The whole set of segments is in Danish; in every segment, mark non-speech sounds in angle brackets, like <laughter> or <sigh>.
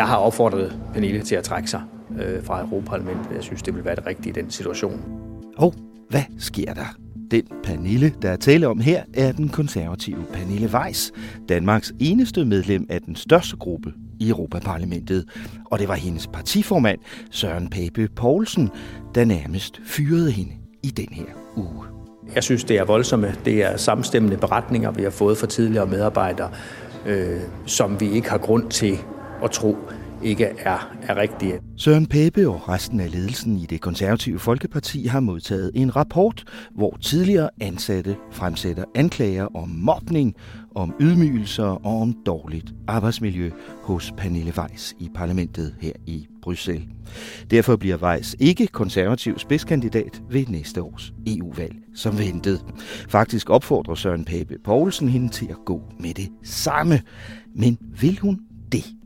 Jeg har opfordret Pernille til at trække sig øh, fra Europaparlamentet. Jeg synes, det vil være det rigtige i den situation. Og hvad sker der? Den Pernille, der er tale om her, er den konservative Pernille Weiss, Danmarks eneste medlem af den største gruppe i Europaparlamentet. Og det var hendes partiformand, Søren Pape Poulsen, der nærmest fyrede hende i den her uge. Jeg synes, det er voldsomme. Det er samstemmende beretninger, vi har fået fra tidligere medarbejdere, øh, som vi ikke har grund til at tro ikke er, er rigtige. Søren Pape og resten af ledelsen i det konservative Folkeparti har modtaget en rapport, hvor tidligere ansatte fremsætter anklager om mobning, om ydmygelser og om dårligt arbejdsmiljø hos Pernille Weiss i parlamentet her i Bruxelles. Derfor bliver Weiss ikke konservativ spidskandidat ved næste års EU-valg, som ventet. Faktisk opfordrer Søren Pape Poulsen hende til at gå med det samme. Men vil hun det?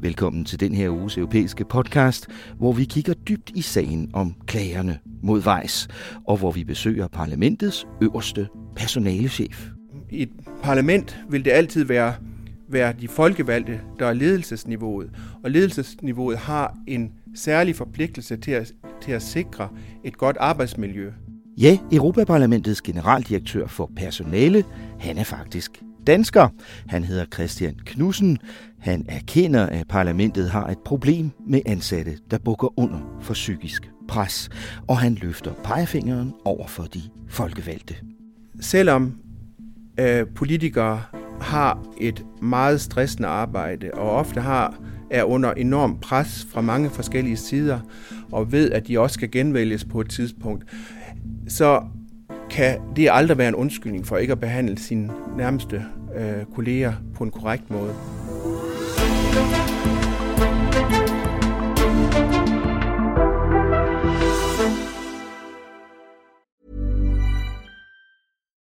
Velkommen til den her uges europæiske podcast, hvor vi kigger dybt i sagen om klagerne mod Weiss, og hvor vi besøger parlamentets øverste personalechef. I et parlament vil det altid være, være de folkevalgte, der er ledelsesniveauet, og ledelsesniveauet har en særlig forpligtelse til at, til at sikre et godt arbejdsmiljø. Ja, Europaparlamentets generaldirektør for personale, han er faktisk dansker. Han hedder Christian Knudsen. Han erkender, at parlamentet har et problem med ansatte, der bukker under for psykisk pres, og han løfter pegefingeren over for de folkevalgte. Selvom øh, politikere har et meget stressende arbejde, og ofte har er under enorm pres fra mange forskellige sider, og ved, at de også skal genvælges på et tidspunkt, så kan det aldrig være en undskyldning for ikke at behandle sine nærmeste øh, kolleger på en korrekt måde.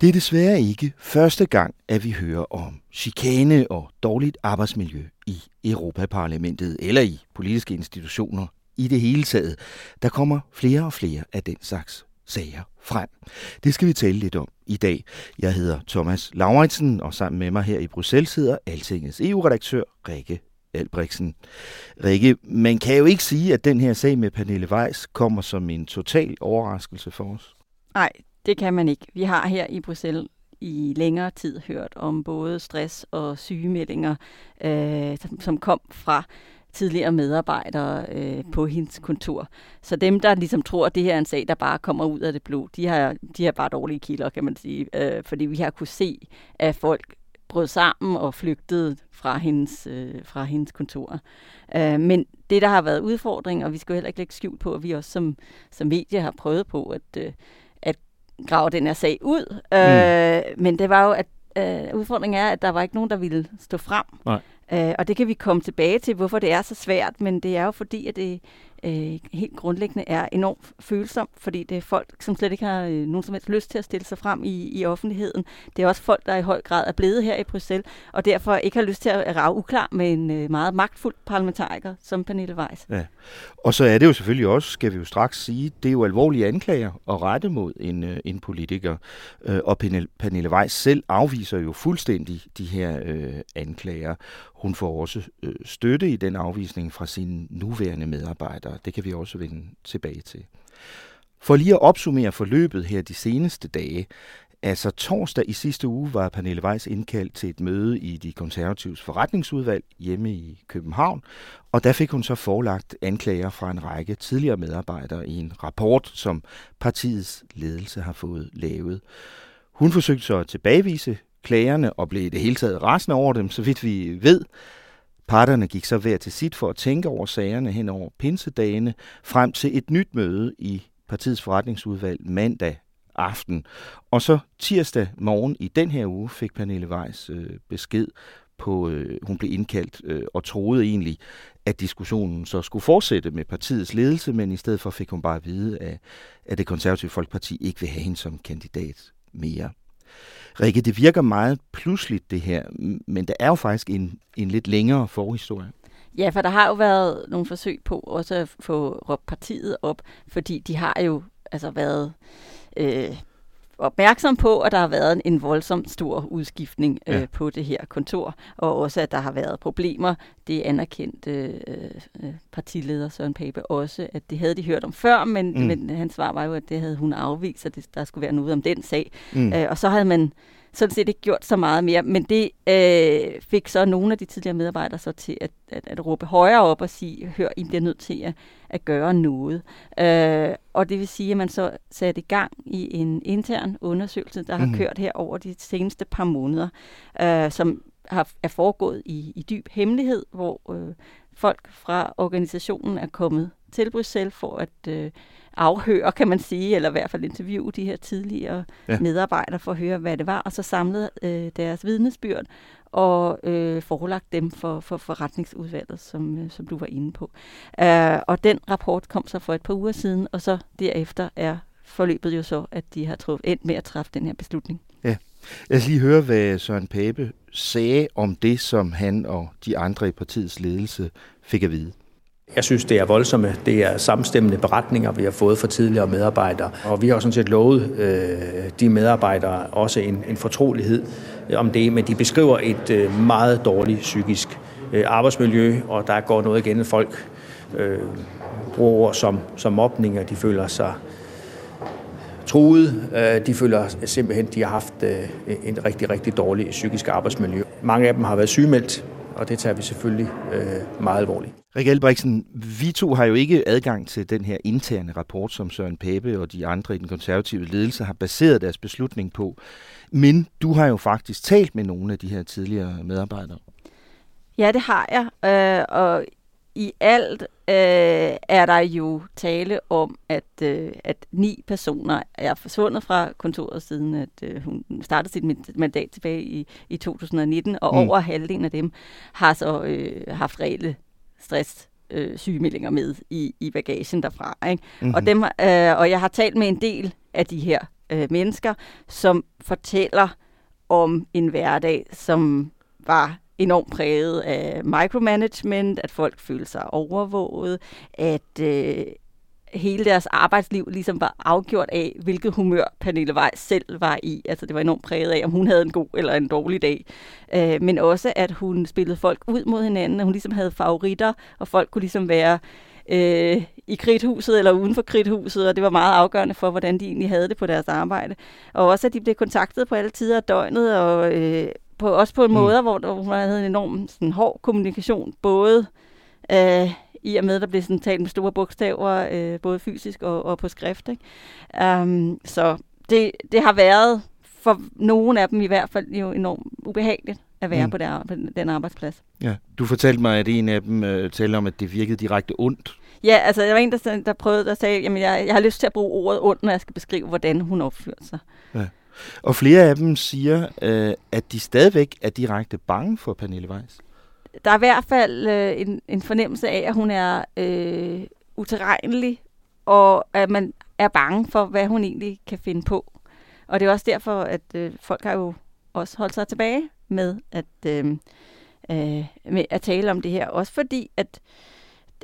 Det er desværre ikke første gang, at vi hører om chikane og dårligt arbejdsmiljø i Europaparlamentet eller i politiske institutioner i det hele taget. Der kommer flere og flere af den slags sager frem. Det skal vi tale lidt om i dag. Jeg hedder Thomas Lauritsen, og sammen med mig her i Bruxelles sidder Altingets EU-redaktør Rikke Albrechtsen. Rikke, man kan jo ikke sige, at den her sag med Pernille Weiss kommer som en total overraskelse for os. Nej, det kan man ikke. Vi har her i Bruxelles i længere tid hørt om både stress og sygemeldinger, øh, som, som kom fra tidligere medarbejdere øh, på hendes kontor. Så dem, der ligesom tror, at det her er en sag, der bare kommer ud af det blå, de har, de har bare dårlige kilder, kan man sige. Øh, fordi vi har kunne se, at folk brød sammen og flygtede fra hendes, øh, fra hendes kontor. Øh, men det, der har været udfordring, og vi skal jo heller ikke lægge skjul på, at vi også som, som medie har prøvet på at, øh, at grave den her sag ud. Øh, Men det var jo, at øh, udfordringen er, at der var ikke nogen, der ville stå frem. Nej. Øh, og det kan vi komme tilbage til, hvorfor det er så svært, men det er jo fordi, at det øh, helt grundlæggende er enormt følsom, fordi det er folk, som slet ikke har øh, nogen som helst lyst til at stille sig frem i, i offentligheden. Det er også folk, der i høj grad er blevet her i Bruxelles, og derfor ikke har lyst til at rave uklar med en øh, meget magtfuld parlamentariker som Pernille Weiss. Ja. Og så er det jo selvfølgelig også, skal vi jo straks sige, det er jo alvorlige anklager at rette mod en, øh, en politiker. Øh, og Pernille, Pernille Weiss selv afviser jo fuldstændig de her øh, anklager. Hun får også øh, støtte i den afvisning fra sine nuværende medarbejdere. Det kan vi også vende tilbage til. For lige at opsummere forløbet her de seneste dage, Altså torsdag i sidste uge var Pernille Weiss indkaldt til et møde i de konservatives forretningsudvalg hjemme i København, og der fik hun så forelagt anklager fra en række tidligere medarbejdere i en rapport, som partiets ledelse har fået lavet. Hun forsøgte så at tilbagevise klagerne og blev i det hele taget rasende over dem, så vidt vi ved. Parterne gik så hver til sit for at tænke over sagerne hen over pinsedagene, frem til et nyt møde i partiets forretningsudvalg mandag aften. Og så tirsdag morgen i den her uge fik Pernille Weiss øh, besked på, øh, hun blev indkaldt øh, og troede egentlig, at diskussionen så skulle fortsætte med partiets ledelse, men i stedet for fik hun bare at vide, at, at det konservative folkeparti ikke vil have hende som kandidat mere. Rikke, det virker meget pludseligt det her, men der er jo faktisk en, en lidt længere forhistorie. Ja, for der har jo været nogle forsøg på også at få råbt partiet op, fordi de har jo altså været øh, opmærksom på, at der har været en voldsom stor udskiftning øh, ja. på det her kontor, og også at der har været problemer. Det anerkendte øh, øh, partileder Søren Pape også, at det havde de hørt om før, men, mm. men hans svar var jo, at det havde hun afvist, at det, der skulle være noget om den sag. Mm. Øh, og så havde man sådan set ikke gjort så meget mere, men det øh, fik så nogle af de tidligere medarbejdere så til at, at, at råbe højere op og sige, hør, I bliver nødt til at, at gøre noget. Øh, og det vil sige, at man så satte i gang i en intern undersøgelse, der har mm. kørt her over de seneste par måneder, øh, som har, er foregået i, i dyb hemmelighed, hvor øh, folk fra organisationen er kommet til Bruxelles for at øh, afhøre, kan man sige, eller i hvert fald interviewe de her tidligere ja. medarbejdere for at høre, hvad det var, og så samlet øh, deres vidnesbyrd og øh, forelagt dem for, for forretningsudvalget, som, øh, som du var inde på. Uh, og den rapport kom så for et par uger siden, og så derefter er forløbet jo så, at de har truffet endt med at træffe den her beslutning. Ja. Jeg skal lige høre, hvad Søren Pape sagde om det, som han og de andre i partiets ledelse fik at vide. Jeg synes, det er voldsomme. Det er samstemmende beretninger, vi har fået fra tidligere medarbejdere. Og vi har sådan set lovet øh, de medarbejdere også en, en fortrolighed øh, om det, men de beskriver et øh, meget dårligt psykisk øh, arbejdsmiljø, og der går noget igen. Folk øh, bruger ord som, som mobning, og de føler sig truet. Øh, de føler simpelthen, at de har haft øh, en rigtig, rigtig dårlig psykisk arbejdsmiljø. Mange af dem har været sygemeldt, og det tager vi selvfølgelig øh, meget alvorligt. Rikke Albrechtsen, vi to har jo ikke adgang til den her interne rapport, som Søren Pape og de andre i den konservative ledelse har baseret deres beslutning på. Men du har jo faktisk talt med nogle af de her tidligere medarbejdere. Ja, det har jeg. Øh, og i alt øh, er der jo tale om, at, øh, at ni personer er forsvundet fra kontoret siden, at øh, hun startede sit mandat tilbage i, i 2019, og mm. over halvdelen af dem har så øh, haft reelle stress øh, sygemeldinger med i, i bagagen derfra. Ikke? Mm-hmm. Og, dem, øh, og jeg har talt med en del af de her øh, mennesker, som fortæller om en hverdag, som var enormt præget af micromanagement, at folk følte sig overvåget, at øh, hele deres arbejdsliv ligesom var afgjort af, hvilket humør Pernille Weiss selv var i. Altså det var enormt præget af, om hun havde en god eller en dårlig dag. Øh, men også, at hun spillede folk ud mod hinanden, at hun ligesom havde favoritter, og folk kunne ligesom være øh, i kridthuset eller uden for kridthuset, og det var meget afgørende for, hvordan de egentlig havde det på deres arbejde. Og også, at de blev kontaktet på alle tider af døgnet, og øh, på, også på en mm. måde, hvor, hvor man havde en enorm sådan, hård kommunikation, både øh, i og med, at der blev sådan talt med store bogstaver, øh, både fysisk og, og på skrift. Ikke? Um, så det, det har været for nogle af dem i hvert fald jo enormt ubehageligt at være mm. på, der, på den arbejdsplads. Ja, du fortalte mig, at en af dem øh, talte om, at det virkede direkte ondt. Ja, altså der var en, der, der prøvede, der sagde, at jeg, jeg har lyst til at bruge ordet ondt, når jeg skal beskrive, hvordan hun opfører sig. Ja. Og flere af dem siger, øh, at de stadigvæk er direkte bange for Pernille Weiss. Der er i hvert fald øh, en, en fornemmelse af, at hun er øh, uterrenelig, og at man er bange for, hvad hun egentlig kan finde på. Og det er også derfor, at øh, folk har jo også holdt sig tilbage med at, øh, øh, med at tale om det her. Også fordi, at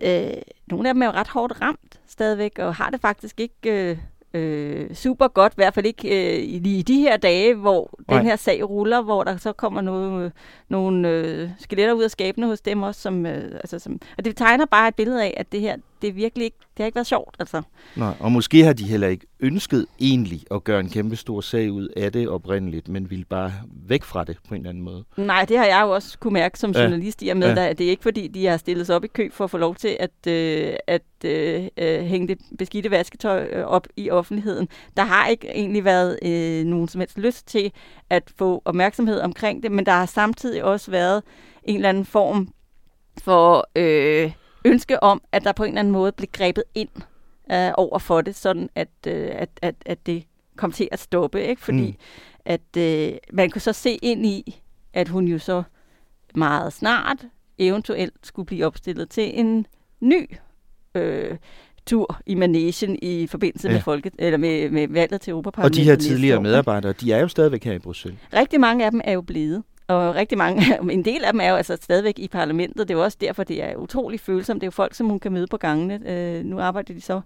øh, nogle af dem er jo ret hårdt ramt stadigvæk, og har det faktisk ikke øh, øh, super godt, i hvert fald ikke øh, lige i de her dage, hvor Nej. den her sag ruller, hvor der så kommer noget, øh, nogle øh, skeletter ud af skabene hos dem også. Som, øh, altså, som, og det tegner bare et billede af, at det her det er virkelig ikke, det har ikke været sjovt. Altså. Nej, og måske har de heller ikke ønsket egentlig at gøre en kæmpe stor sag ud af det oprindeligt, men ville bare væk fra det på en eller anden måde. Nej, det har jeg jo også kunne mærke som journalist, i og med, ja. at det er ikke fordi, de har stillet sig op i kø for at få lov til at, øh, at øh, øh, hænge det beskidte vasketøj øh, op i offentligheden. Der har ikke egentlig været øh, nogen som helst lyst til at få opmærksomhed omkring det, men der har samtidig også været en eller anden form for øh, ønske om, at der på en eller anden måde blev grebet ind øh, over for det, sådan at, øh, at, at, at det kom til at stoppe. Ikke? Fordi mm. at øh, man kunne så se ind i, at hun jo så meget snart eventuelt skulle blive opstillet til en ny øh, tur i Manesien i forbindelse ja. med, folket, eller med, med valget til Europaparlamentet. Og de her tidligere medarbejdere, de er jo stadigvæk her i Bruxelles. Rigtig mange af dem er jo blevet. Og rigtig mange, <laughs> en del af dem er jo altså stadigvæk i parlamentet. Det er jo også derfor, det er utrolig følsomt. Det er jo folk, som hun kan møde på gangene. Øh, nu arbejder de så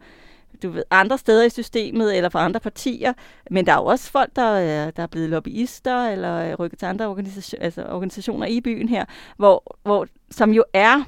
du ved, andre steder i systemet eller for andre partier. Men der er jo også folk, der er, der er blevet lobbyister eller rykket til andre organisation, altså organisationer i byen her, hvor, hvor, som jo er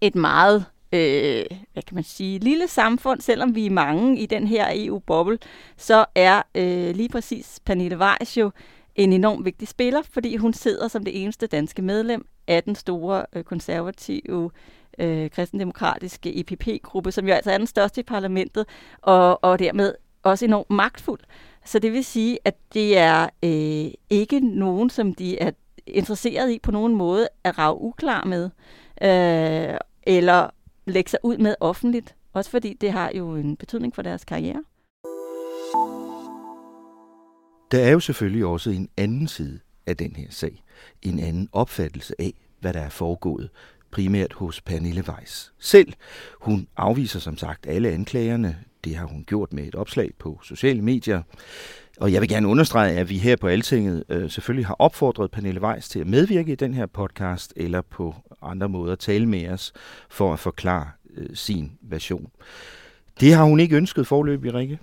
et meget øh, hvad kan man sige, lille samfund, selvom vi er mange i den her EU-boble, så er øh, lige præcis Pernille Weiss jo en enormt vigtig spiller, fordi hun sidder som det eneste danske medlem af den store øh, konservative øh, kristendemokratiske EPP-gruppe, som jo altså er den største i parlamentet, og, og dermed også enormt magtfuld. Så det vil sige, at det er øh, ikke nogen, som de er interesseret i på nogen måde at rave uklar med, øh, eller lægge sig ud med offentligt. Også fordi det har jo en betydning for deres karriere. Der er jo selvfølgelig også en anden side af den her sag. En anden opfattelse af, hvad der er foregået, primært hos Pernille Weiss selv. Hun afviser som sagt alle anklagerne. Det har hun gjort med et opslag på sociale medier. Og jeg vil gerne understrege, at vi her på Altinget øh, selvfølgelig har opfordret Pernille Weiss til at medvirke i den her podcast, eller på andre måder tale med os for at forklare øh, sin version. Det har hun ikke ønsket forløb, Rikke?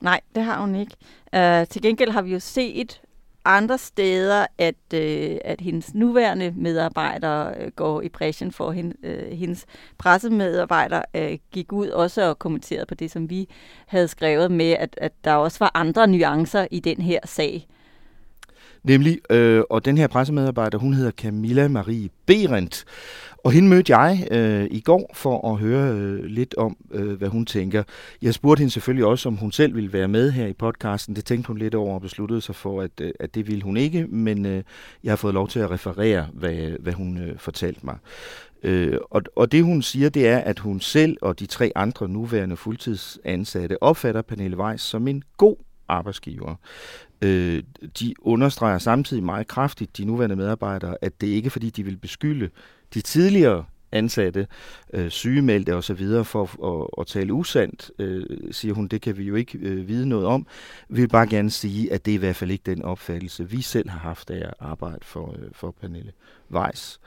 Nej, det har hun ikke. Uh, til gengæld har vi jo set andre steder, at, uh, at hendes nuværende medarbejdere uh, øh, går i præssion for hende. Uh, hendes pressemedarbejdere uh, gik ud også og kommenterede på det, som vi havde skrevet med, at, at der også var andre nuancer i den her sag. Nemlig, øh, og den her pressemedarbejder, hun hedder Camilla Marie Berendt, og hende mødte jeg øh, i går for at høre øh, lidt om, øh, hvad hun tænker. Jeg spurgte hende selvfølgelig også, om hun selv ville være med her i podcasten. Det tænkte hun lidt over og besluttede sig for, at, øh, at det ville hun ikke, men øh, jeg har fået lov til at referere, hvad, hvad hun øh, fortalte mig. Øh, og, og det hun siger, det er, at hun selv og de tre andre nuværende fuldtidsansatte opfatter Pernille Weiss som en god arbejdsgiver. Øh, de understreger samtidig meget kraftigt, de nuværende medarbejdere, at det ikke er fordi, de vil beskylde de tidligere ansatte, øh, sygemeldte osv. for at, at, at tale usandt, øh, siger hun, det kan vi jo ikke øh, vide noget om. Vi vil bare gerne sige, at det er i hvert fald ikke den opfattelse, vi selv har haft af at arbejde for, øh, for Pernille Weiss.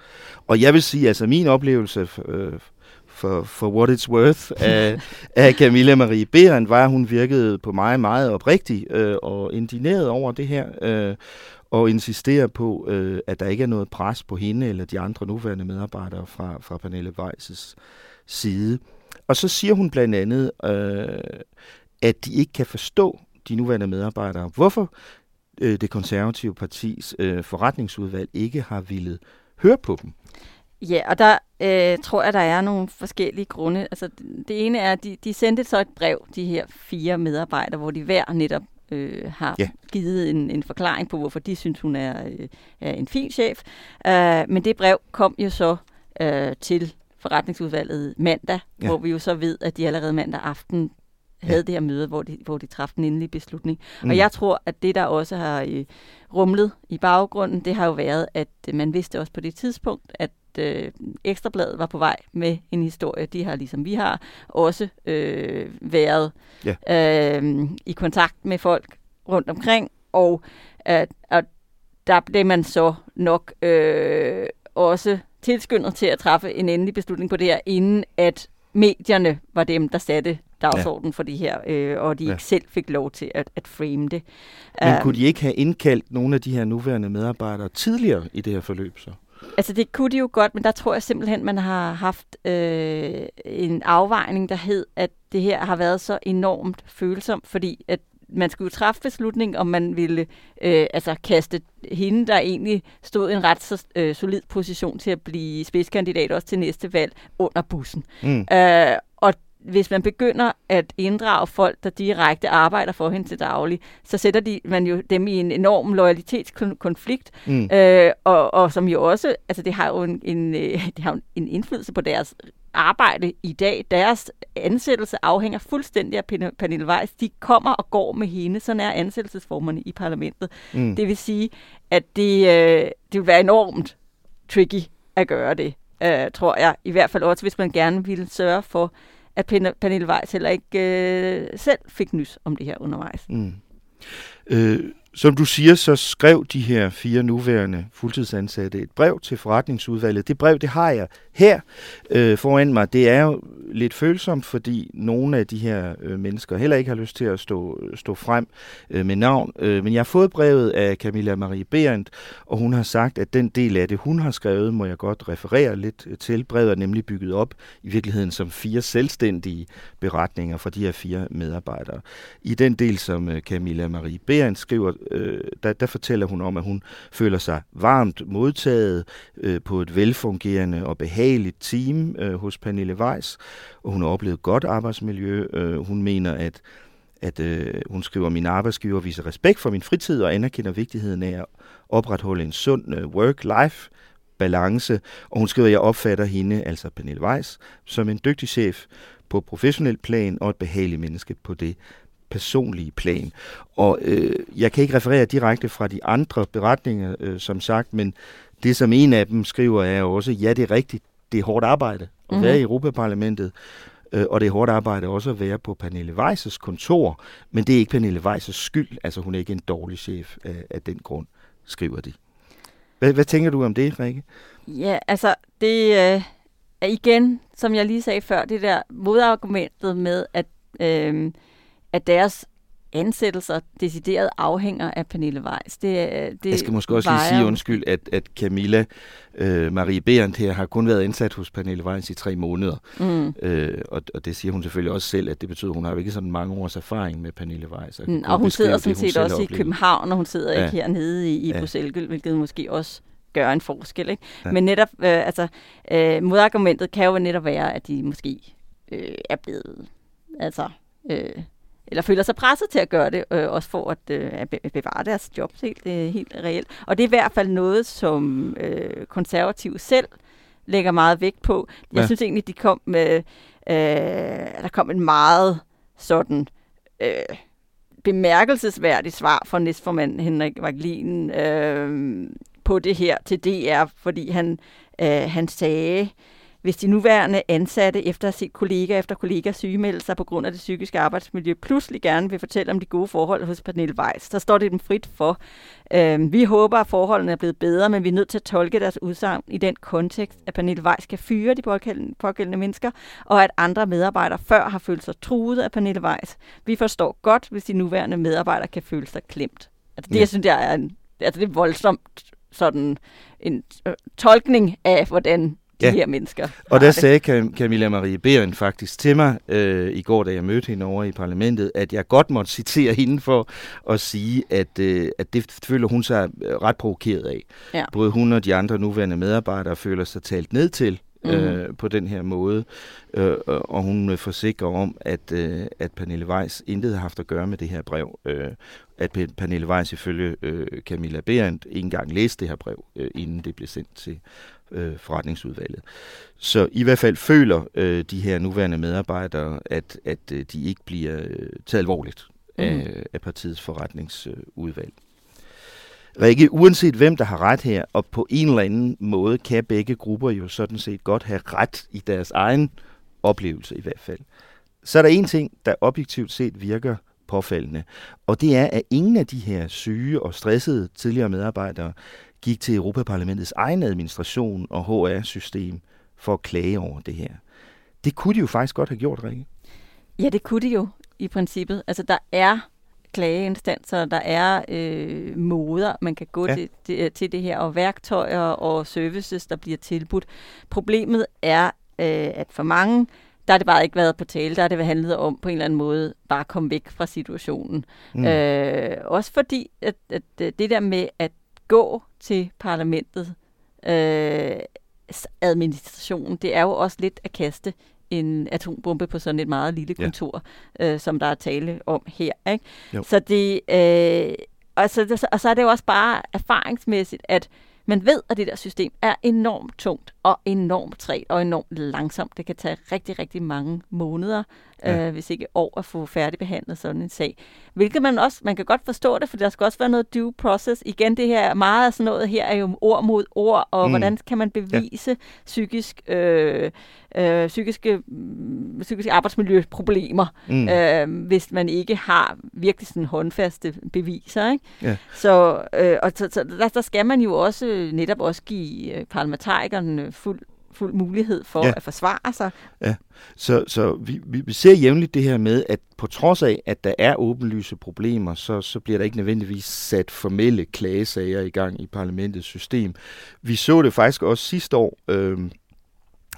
Og jeg vil sige, altså min oplevelse øh, for, for what it's worth af, <laughs> af Camilla Marie Behrendt var, hun virkede på mig meget oprigtig øh, og indineret over det her. Øh, og insisterer på, øh, at der ikke er noget pres på hende eller de andre nuværende medarbejdere fra, fra Pernille Weiss' side. Og så siger hun blandt andet, øh, at de ikke kan forstå, de nuværende medarbejdere, hvorfor øh, det konservative partis øh, forretningsudvalg ikke har ville høre på dem. Ja, og der øh, tror jeg, der er nogle forskellige grunde. Altså, det ene er, at de, de sendte så et brev, de her fire medarbejdere, hvor de hver netop øh, har ja. givet en, en forklaring på, hvorfor de synes, hun er, øh, er en fin chef. Uh, men det brev kom jo så uh, til forretningsudvalget mandag, ja. hvor vi jo så ved, at de allerede mandag aften havde ja. det her møde, hvor de, hvor de træffede den endelige beslutning. Mm. Og jeg tror, at det, der også har øh, rumlet i baggrunden, det har jo været, at øh, man vidste også på det tidspunkt, at øh, Ekstrabladet var på vej med en historie. De har, ligesom vi har, også øh, været ja. øh, i kontakt med folk rundt omkring, og, at, at der blev man så nok øh, også tilskyndet til at træffe en endelig beslutning på det her, inden at medierne var dem, der satte dagsordenen ja. for det her, øh, og de ja. ikke selv fik lov til at, at frame det. Men kunne de ikke have indkaldt nogle af de her nuværende medarbejdere tidligere i det her forløb så? Altså det kunne de jo godt, men der tror jeg simpelthen, man har haft øh, en afvejning, der hed, at det her har været så enormt følsomt, fordi at man skulle jo træffe beslutning, om man ville øh, altså kaste hende, der egentlig stod i en ret så øh, solid position til at blive spidskandidat også til næste valg, under bussen. Mm. Øh, og hvis man begynder at inddrage folk, der direkte arbejder for hende til daglig, så sætter de, man jo dem i en enorm loyalitetskonflikt, mm. øh, og, og som jo også, altså det har jo en, en, øh, det har en indflydelse på deres arbejde i dag. Deres ansættelse afhænger fuldstændig af Pernille Weiss. De kommer og går med hende, sådan er ansættelsesformerne i parlamentet. Mm. Det vil sige, at det, øh, det vil være enormt tricky at gøre det, øh, tror jeg. I hvert fald også, hvis man gerne vil sørge for, at Pernille Weiss heller ikke øh, selv fik nys om det her undervejs. Mm. Øh, som du siger, så skrev de her fire nuværende fuldtidsansatte et brev til forretningsudvalget. Det brev, det har jeg her øh, foran mig. Det er jo lidt følsomt, fordi nogle af de her øh, mennesker heller ikke har lyst til at stå, stå frem øh, med navn. Øh, men jeg har fået brevet af Camilla Marie Berendt, og hun har sagt, at den del af det, hun har skrevet, må jeg godt referere lidt til. Brevet er nemlig bygget op i virkeligheden som fire selvstændige beretninger fra de her fire medarbejdere. I den del, som øh, Camilla Marie Berendt skriver, øh, der, der fortæller hun om, at hun føler sig varmt modtaget øh, på et velfungerende og behageligt team øh, hos Pernille Weiss, og hun har oplevet godt arbejdsmiljø. Øh, hun mener, at at øh, hun skriver, at min arbejdsgiver viser respekt for min fritid og anerkender vigtigheden af at opretholde en sund øh, work-life balance. Og hun skriver, at jeg opfatter hende, altså Pernille Weiss, som en dygtig chef på professionel plan og et behageligt menneske på det personlige plan. Og øh, jeg kan ikke referere direkte fra de andre beretninger, øh, som sagt, men det som en af dem skriver er også, ja, det er rigtigt, det er hårdt arbejde at mm-hmm. være i Europaparlamentet, øh, og det er hårdt arbejde også at være på Pernille Weisses kontor, men det er ikke Pernille Weisses skyld, altså hun er ikke en dårlig chef af, af den grund, skriver de. Hvad, hvad tænker du om det, Rikke? Ja, altså det øh, er igen, som jeg lige sagde før, det der modargumentet med, at øh, at deres ansættelser decideret afhænger af Pernille Weiss. Det, det jeg skal måske også lige sige undskyld, at, at Camilla øh, Marie Berendt her har kun været ansat hos Pernille Weiss i tre måneder. Mm. Øh, og, og det siger hun selvfølgelig også selv, at det betyder, at hun har ikke sådan mange års erfaring med Pernille Weiss. Og, mm, og hun sidder sådan set også i København, og hun sidder ja. ikke hernede i, i ja. Bruxelles, hvilket måske også gør en forskel. Ikke? Ja. Men netop, øh, altså, øh, modargumentet kan jo netop være, at de måske øh, er blevet, altså... Øh, eller føler sig presset til at gøre det, øh, også for at, øh, at bevare deres jobs helt, øh, helt reelt. Og det er i hvert fald noget, som øh, konservative selv lægger meget vægt på. Jeg ja. synes egentlig, de kom med, øh, der kom en meget sådan øh, bemærkelsesværdigt svar fra næstformand Henrik Waglin øh, på det her til DR, fordi han, øh, han sagde, hvis de nuværende ansatte, efter at set kollega efter kollega sygemelde sig på grund af det psykiske arbejdsmiljø, pludselig gerne vil fortælle om de gode forhold hos Pernille Weiss, så står det dem frit for. Øh, vi håber, at forholdene er blevet bedre, men vi er nødt til at tolke deres udsagn i den kontekst, at Pernille Weiss kan fyre de pågældende, pågældende mennesker, og at andre medarbejdere før har følt sig truet af Pernille Weiss. Vi forstår godt, hvis de nuværende medarbejdere kan føle sig klemt. Altså det, ja. jeg synes, jeg er, en, altså, det er voldsomt sådan en øh, tolkning af, hvordan de ja. her mennesker. Og der det. sagde Camilla Marie Beren faktisk til mig øh, i går, da jeg mødte hende over i parlamentet, at jeg godt måtte citere hende for at sige, at, øh, at det føler hun sig øh, ret provokeret af. Ja. Både hun og de andre nuværende medarbejdere føler sig talt ned til mm-hmm. øh, på den her måde. Øh, og hun forsikrer om, at, øh, at Pernille Weiss intet har haft at gøre med det her brev. Øh, at Pernille Weiss ifølge øh, Camilla Berendt ikke engang læste det her brev, øh, inden det blev sendt til øh, forretningsudvalget. Så i hvert fald føler øh, de her nuværende medarbejdere, at, at øh, de ikke bliver øh, taget alvorligt mm. af, mhm. af partiets forretningsudvalg. Rikke, uanset hvem der har ret her, og på en eller anden måde kan begge grupper jo sådan set godt have ret i deres egen oplevelse i hvert fald. Så er der en ting, der objektivt set virker påfaldende, og det er, at ingen af de her syge og stressede tidligere medarbejdere gik til Europaparlamentets egen administration og HR-system for at klage over det her. Det kunne de jo faktisk godt have gjort, Rikke. Ja, det kunne de jo i princippet. Altså, der er klageinstanser, der er øh, måder, man kan gå ja. til, til, til det her, og værktøjer og services, der bliver tilbudt. Problemet er, øh, at for mange, der har det bare ikke været på tale, der har det handlet om på en eller anden måde bare at komme væk fra situationen. Mm. Øh, også fordi, at, at det der med at gå til parlamentet, øh, administration, det er jo også lidt at kaste en atombombe på sådan et meget lille kontor, ja. øh, som der er tale om her. Ikke? Så det, øh, og, så, og så er det jo også bare erfaringsmæssigt, at man ved, at det der system er enormt tungt og enormt træt og enormt langsomt. Det kan tage rigtig, rigtig mange måneder, ja. øh, hvis ikke år, at få færdigbehandlet sådan en sag. Hvilket man også, man kan godt forstå det, for der skal også være noget due process. Igen, det her, meget af sådan noget her er jo ord mod ord, og mm. hvordan kan man bevise ja. psykisk, øh, øh, psykiske, mm, psykiske arbejdsmiljøproblemer, mm. øh, hvis man ikke har virkelig sådan håndfaste beviser. Ikke? Ja. Så, øh, og så, så der, der skal man jo også netop også give øh, parlamentarikerne fuld fuld mulighed for ja. at forsvare sig. Ja, så, så vi, vi ser jævnligt det her med, at på trods af, at der er åbenlyse problemer, så, så bliver der ikke nødvendigvis sat formelle klagesager i gang i parlamentets system. Vi så det faktisk også sidste år, øh,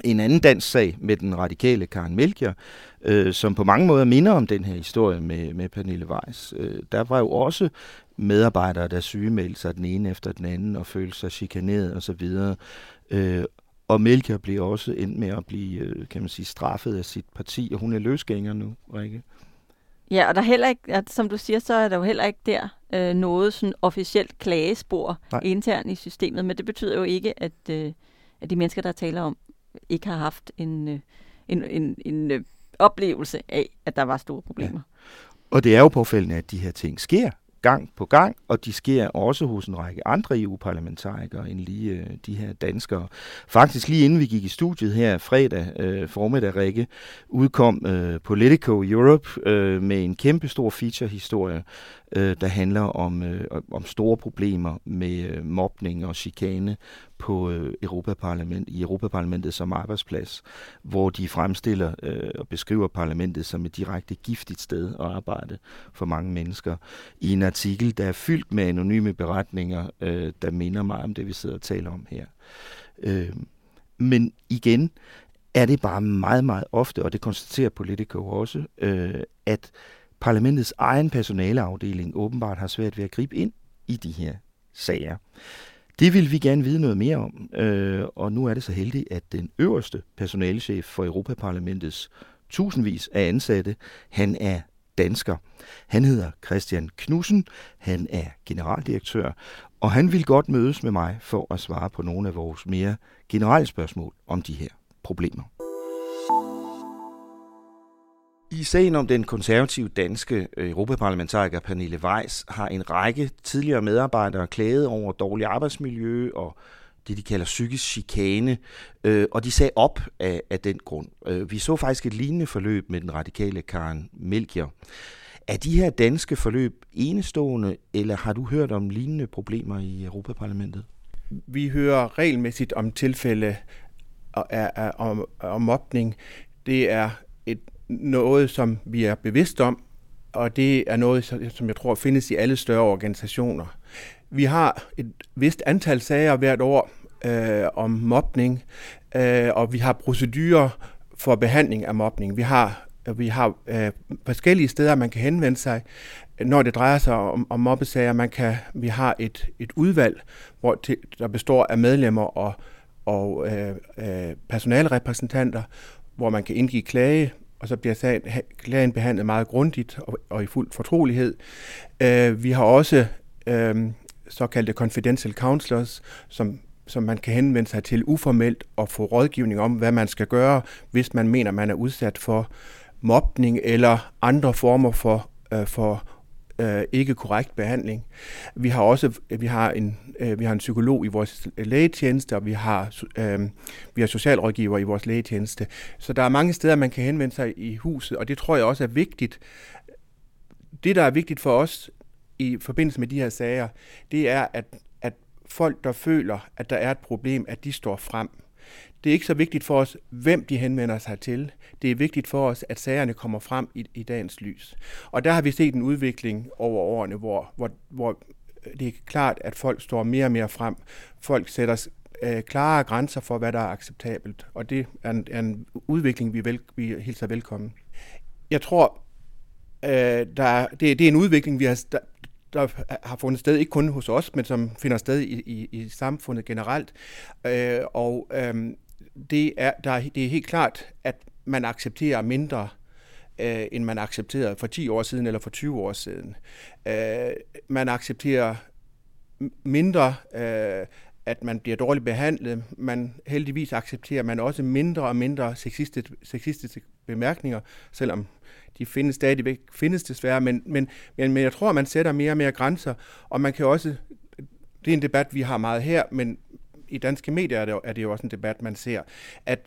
en anden dansk sag med den radikale Karen Melchior, øh, som på mange måder minder om den her historie med, med Pernille Weiss. Øh, der var jo også medarbejdere, der sygemeldte sig den ene efter den anden og følte sig chikaneret osv. Øh, og Melchior blev også endt med at blive, øh, kan man sige, straffet af sit parti, og hun er løsgænger nu, Rikke. Ja, og der er heller ikke, at, som du siger, så er der jo heller ikke der øh, noget sådan officielt klagespor Nej. internt i systemet, men det betyder jo ikke, at, øh, at de mennesker, der taler om, ikke har haft en, øh, en, en, en øh, oplevelse af, at der var store problemer. Ja. Og det er jo påfældende, at de her ting sker gang på gang, og de sker også hos en række andre EU-parlamentarikere end lige øh, de her danskere. Faktisk lige inden vi gik i studiet her fredag øh, formiddag, Rikke, udkom øh, Politico Europe øh, med en kæmpe stor feature-historie, øh, der handler om, øh, om store problemer med øh, mobning og chikane på øh, Europaparlament, i Europaparlamentet som arbejdsplads, hvor de fremstiller øh, og beskriver parlamentet som et direkte giftigt sted at arbejde for mange mennesker. I en artikel, der er fyldt med anonyme beretninger, øh, der minder mig om det, vi sidder og taler om her. Øh, men igen er det bare meget, meget ofte, og det konstaterer Politico også, øh, at parlamentets egen personaleafdeling åbenbart har svært ved at gribe ind i de her sager. Det vil vi gerne vide noget mere om, øh, og nu er det så heldigt, at den øverste personalechef for Europaparlamentets tusindvis af ansatte, han er dansker. Han hedder Christian Knudsen, han er generaldirektør, og han vil godt mødes med mig for at svare på nogle af vores mere generelle spørgsmål om de her problemer. I sagen om den konservative danske øh, europaparlamentariker Pernille Weiss har en række tidligere medarbejdere klaget over dårlig arbejdsmiljø og det, de kalder psykisk chikane, øh, og de sagde op af, af den grund. Øh, vi så faktisk et lignende forløb med den radikale Karen Melchior. Er de her danske forløb enestående, eller har du hørt om lignende problemer i Europaparlamentet? Vi hører regelmæssigt om tilfælde af, af, om, om mobning. Det er et noget, som vi er bevidst om, og det er noget, som jeg tror findes i alle større organisationer. Vi har et vist antal sager hvert år øh, om mobning, øh, og vi har procedurer for behandling af mobning. Vi har, vi har øh, forskellige steder, man kan henvende sig, når det drejer sig om, om mobbesager. Man kan, vi har et, et udvalg, hvor til, der består af medlemmer og, og øh, øh, personalrepræsentanter, hvor man kan indgive klage og så bliver sagen, klagen behandlet meget grundigt og, og i fuld fortrolighed. Øh, vi har også øh, såkaldte confidential counselors, som som man kan henvende sig til uformelt og få rådgivning om, hvad man skal gøre, hvis man mener, man er udsat for mobning eller andre former for, øh, for øh, ikke korrekt behandling. Vi har også vi har en øh, vi har en psykolog i vores lægetjeneste, og vi har øh, vi har socialrådgiver i vores lægetjeneste. Så der er mange steder man kan henvende sig i huset, og det tror jeg også er vigtigt. Det der er vigtigt for os i forbindelse med de her sager, det er at at folk der føler at der er et problem, at de står frem det er ikke så vigtigt for os, hvem de henvender sig til. Det er vigtigt for os, at sagerne kommer frem i, i dagens lys. Og der har vi set en udvikling over årene, hvor, hvor, hvor øh, det er klart, at folk står mere og mere frem. Folk sætter øh, klare grænser for, hvad der er acceptabelt, og det er en, er en udvikling, vi, vel, vi hilser velkommen. Jeg tror, øh, der, det, det er en udvikling, vi har, der, der har fundet sted, ikke kun hos os, men som finder sted i, i, i samfundet generelt. Øh, og øh, det, er, der, det er helt klart, at man accepterer mindre øh, end man accepterede for 10 år siden eller for 20 år siden. Øh, man accepterer mindre, øh, at man bliver dårligt behandlet. Man heldigvis accepterer man også mindre og mindre sexistiske, sexistiske bemærkninger, selvom de findes stadigvæk, findes desværre, men, men, men, men jeg tror, man sætter mere og mere grænser, og man kan også, det er en debat, vi har meget her, men i danske medier er det, er det jo også en debat, man ser, at,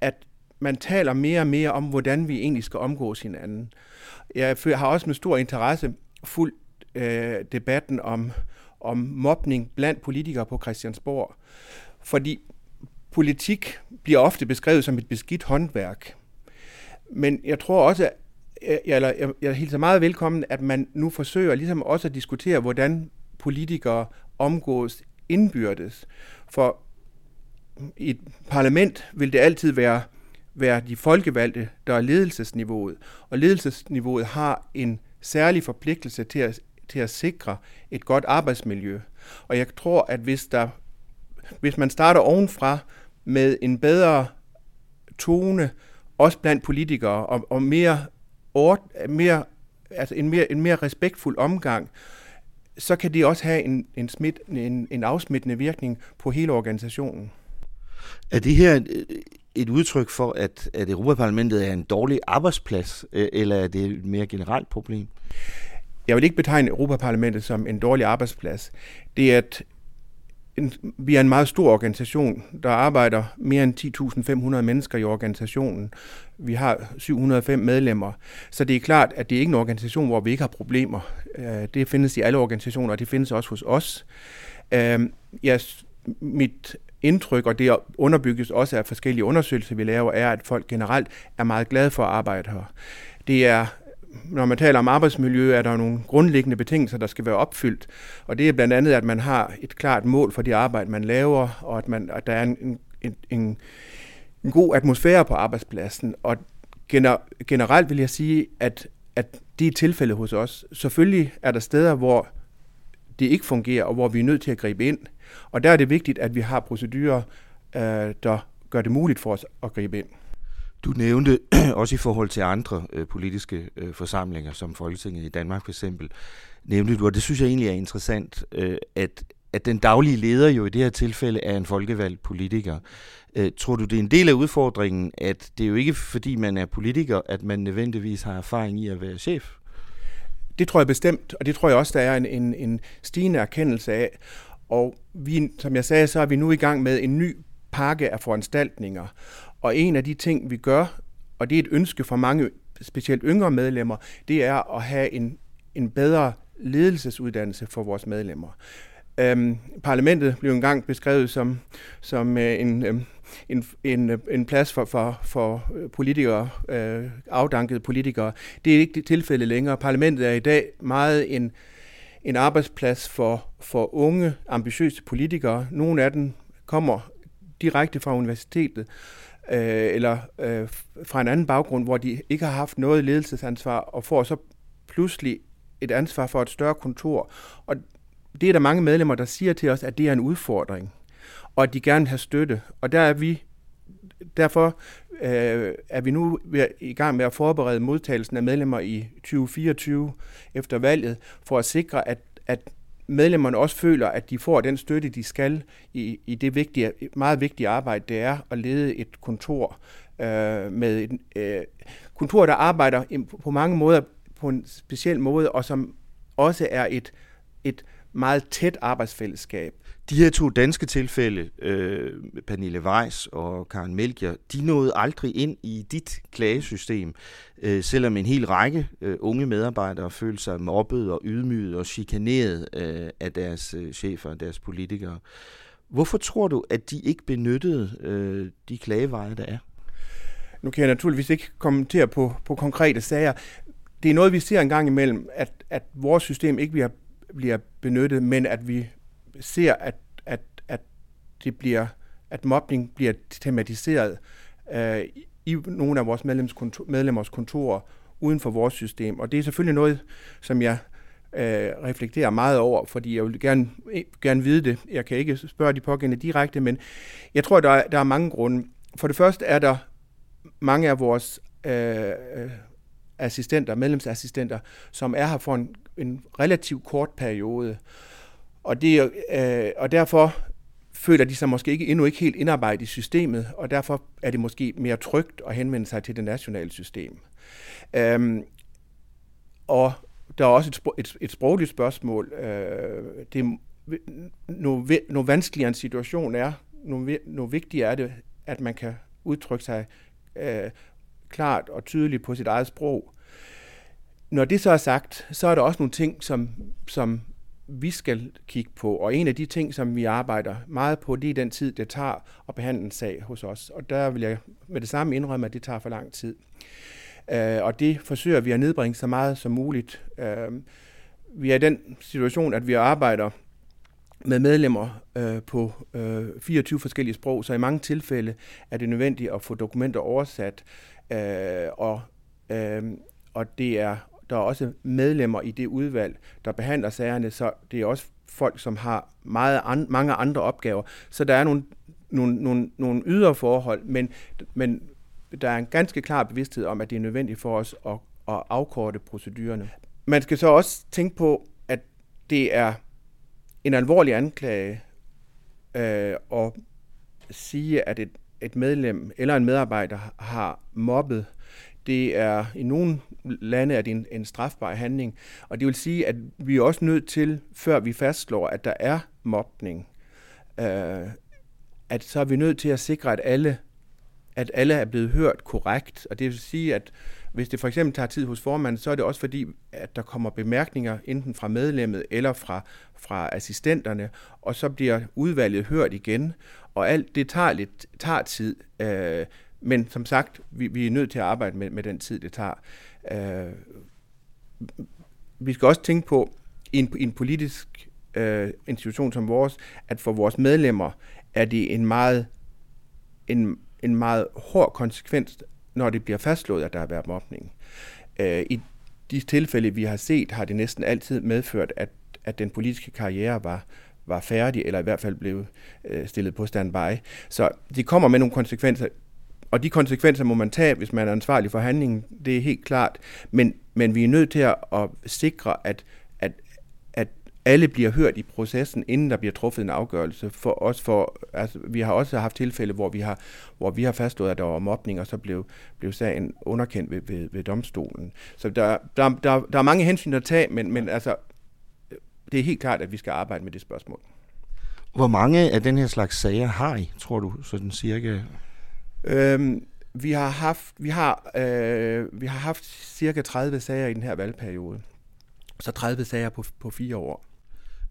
at man taler mere og mere om, hvordan vi egentlig skal omgås hinanden. Jeg har også med stor interesse fulgt øh, debatten om, om mobning blandt politikere på Christiansborg. Fordi politik bliver ofte beskrevet som et beskidt håndværk. Men jeg tror også, jeg, eller jeg, jeg hilser meget velkommen, at man nu forsøger ligesom også at diskutere, hvordan politikere omgås indbyrdes. For i et parlament vil det altid være, være de folkevalgte, der er ledelsesniveauet. Og ledelsesniveauet har en særlig forpligtelse til at, til at sikre et godt arbejdsmiljø. Og jeg tror, at hvis, der, hvis man starter ovenfra med en bedre tone, også blandt politikere, og, og mere, ord, mere, altså en, mere, en mere respektfuld omgang, så kan det også have en, en, smidt, en, en afsmittende virkning på hele organisationen. Er det her et udtryk for, at, at Europaparlamentet er en dårlig arbejdsplads, øh, eller er det et mere generelt problem? Jeg vil ikke betegne Europaparlamentet som en dårlig arbejdsplads. Det er et en, vi er en meget stor organisation. Der arbejder mere end 10.500 mennesker i organisationen. Vi har 705 medlemmer. Så det er klart, at det er ikke en organisation, hvor vi ikke har problemer. Øh, det findes i alle organisationer, og det findes også hos os. Øh, ja, mit indtryk, og det underbygges også af forskellige undersøgelser, vi laver, er, at folk generelt er meget glade for at arbejde her. Det er når man taler om arbejdsmiljø, er der nogle grundlæggende betingelser, der skal være opfyldt. Og det er blandt andet, at man har et klart mål for det arbejde, man laver, og at, man, at der er en, en, en, en god atmosfære på arbejdspladsen. Og gener, generelt vil jeg sige, at, at det er tilfældet hos os. Selvfølgelig er der steder, hvor det ikke fungerer, og hvor vi er nødt til at gribe ind. Og der er det vigtigt, at vi har procedurer, øh, der gør det muligt for os at gribe ind. Du nævnte <clears throat> også i forhold til andre øh, politiske øh, forsamlinger, som Folketinget i Danmark for eksempel, nævnte du, og det synes jeg egentlig er interessant, øh, at, at den daglige leder jo i det her tilfælde er en folkevalgt politiker. Øh, tror du, det er en del af udfordringen, at det er jo ikke fordi man er politiker, at man nødvendigvis har erfaring i at være chef? Det tror jeg bestemt, og det tror jeg også, der er en, en, en stigende erkendelse af. Og vi, som jeg sagde, så er vi nu i gang med en ny pakke af foranstaltninger. Og en af de ting, vi gør, og det er et ønske for mange, specielt yngre medlemmer, det er at have en, en bedre ledelsesuddannelse for vores medlemmer. Øhm, parlamentet blev engang beskrevet som, som øh, en, øh, en, en, en plads for, for, for politikere, øh, afdankede politikere. Det er ikke det tilfælde længere. Parlamentet er i dag meget en, en arbejdsplads for, for unge, ambitiøse politikere. Nogle af dem kommer direkte fra universitetet, øh, eller øh, fra en anden baggrund, hvor de ikke har haft noget ledelsesansvar, og får så pludselig et ansvar for et større kontor. Og det er der mange medlemmer, der siger til os, at det er en udfordring, og at de gerne vil have støtte. Og der er vi, derfor øh, er vi nu i gang med at forberede modtagelsen af medlemmer i 2024 efter valget, for at sikre, at, at medlemmerne også føler, at de får den støtte, de skal i, i det vigtige, meget vigtige arbejde, det er at lede et kontor øh, med et øh, kontor, der arbejder på mange måder på en speciel måde, og som også er et, et meget tæt arbejdsfællesskab. De her to danske tilfælde, øh, Pernille Weiss og Karen Melchior, de nåede aldrig ind i dit klagesystem, øh, selvom en hel række øh, unge medarbejdere følte sig mobbet og ydmyget og chikaneret øh, af deres øh, chefer og deres politikere. Hvorfor tror du, at de ikke benyttede øh, de klageveje, der er? Nu kan jeg naturligvis ikke kommentere på, på konkrete sager. Det er noget, vi ser en gang imellem, at, at vores system ikke bliver, bliver benyttet, men at vi ser, at, at, at det bliver, at mobning bliver tematiseret øh, i nogle af vores medlemmers kontorer uden for vores system. Og det er selvfølgelig noget, som jeg øh, reflekterer meget over, fordi jeg vil gerne, øh, gerne vide det. Jeg kan ikke spørge de pågældende direkte, men jeg tror, der er, der er mange grunde. For det første er der mange af vores øh, øh assistenter, medlemsassistenter, som er her for en, en relativt kort periode. Og, det, øh, og derfor føler de sig måske ikke, endnu ikke helt indarbejdet i systemet, og derfor er det måske mere trygt at henvende sig til det nationale system. Øhm, og der er også et, et, et sprogligt spørgsmål. Øh, det er, nu, nu vanskeligere en situation er, nu, nu vigtigere er det, at man kan udtrykke sig øh, klart og tydeligt på sit eget sprog. Når det så er sagt, så er der også nogle ting, som, som vi skal kigge på. Og en af de ting, som vi arbejder meget på, det er den tid, det tager at behandle en sag hos os. Og der vil jeg med det samme indrømme, at det tager for lang tid. Øh, og det forsøger vi at nedbringe så meget som muligt. Øh, vi er i den situation, at vi arbejder med medlemmer øh, på øh, 24 forskellige sprog, så i mange tilfælde er det nødvendigt at få dokumenter oversat, øh, og, øh, og det er der er også medlemmer i det udvalg, der behandler sagerne, så det er også folk, som har meget an, mange andre opgaver. Så der er nogle, nogle, nogle, nogle ydre forhold, men, men der er en ganske klar bevidsthed om, at det er nødvendigt for os at, at afkorte procedurerne. Man skal så også tænke på, at det er en alvorlig anklage øh, at sige, at et, et medlem eller en medarbejder har mobbet. Det er i nogle lande er det en, en strafbar handling, og det vil sige, at vi er også nødt til, før vi fastslår, at der er mobning, øh, at så er vi nødt til at sikre, at alle at alle er blevet hørt korrekt. Og det vil sige, at hvis det for eksempel tager tid hos formanden, så er det også fordi, at der kommer bemærkninger enten fra medlemmet eller fra, fra assistenterne, og så bliver udvalget hørt igen. Og alt det tager lidt tager tid. Øh, men som sagt, vi, vi er nødt til at arbejde med, med den tid, det tager. Øh, vi skal også tænke på, i en, i en politisk øh, institution som vores, at for vores medlemmer er det en meget, en, en meget hård konsekvens, når det bliver fastslået, at der har været mobning. Øh, I de tilfælde, vi har set, har det næsten altid medført, at, at den politiske karriere var, var færdig, eller i hvert fald blev øh, stillet på standby. Så de kommer med nogle konsekvenser, og de konsekvenser må man tage, hvis man er ansvarlig for handlingen, det er helt klart. Men, men vi er nødt til at, at sikre, at, at, at alle bliver hørt i processen, inden der bliver truffet en afgørelse. For os for, altså, vi har også haft tilfælde, hvor vi har, hvor vi har fastslået, at der var mobning, og så blev, blev sagen underkendt ved, ved, ved domstolen. Så der, der, der, der er mange hensyn at tage, men, men altså, det er helt klart, at vi skal arbejde med det spørgsmål. Hvor mange af den her slags sager har I, tror du, sådan cirka? Øhm, vi har haft vi har øh, vi har haft cirka 30 sager i den her valgperiode. Så 30 sager på, på fire år.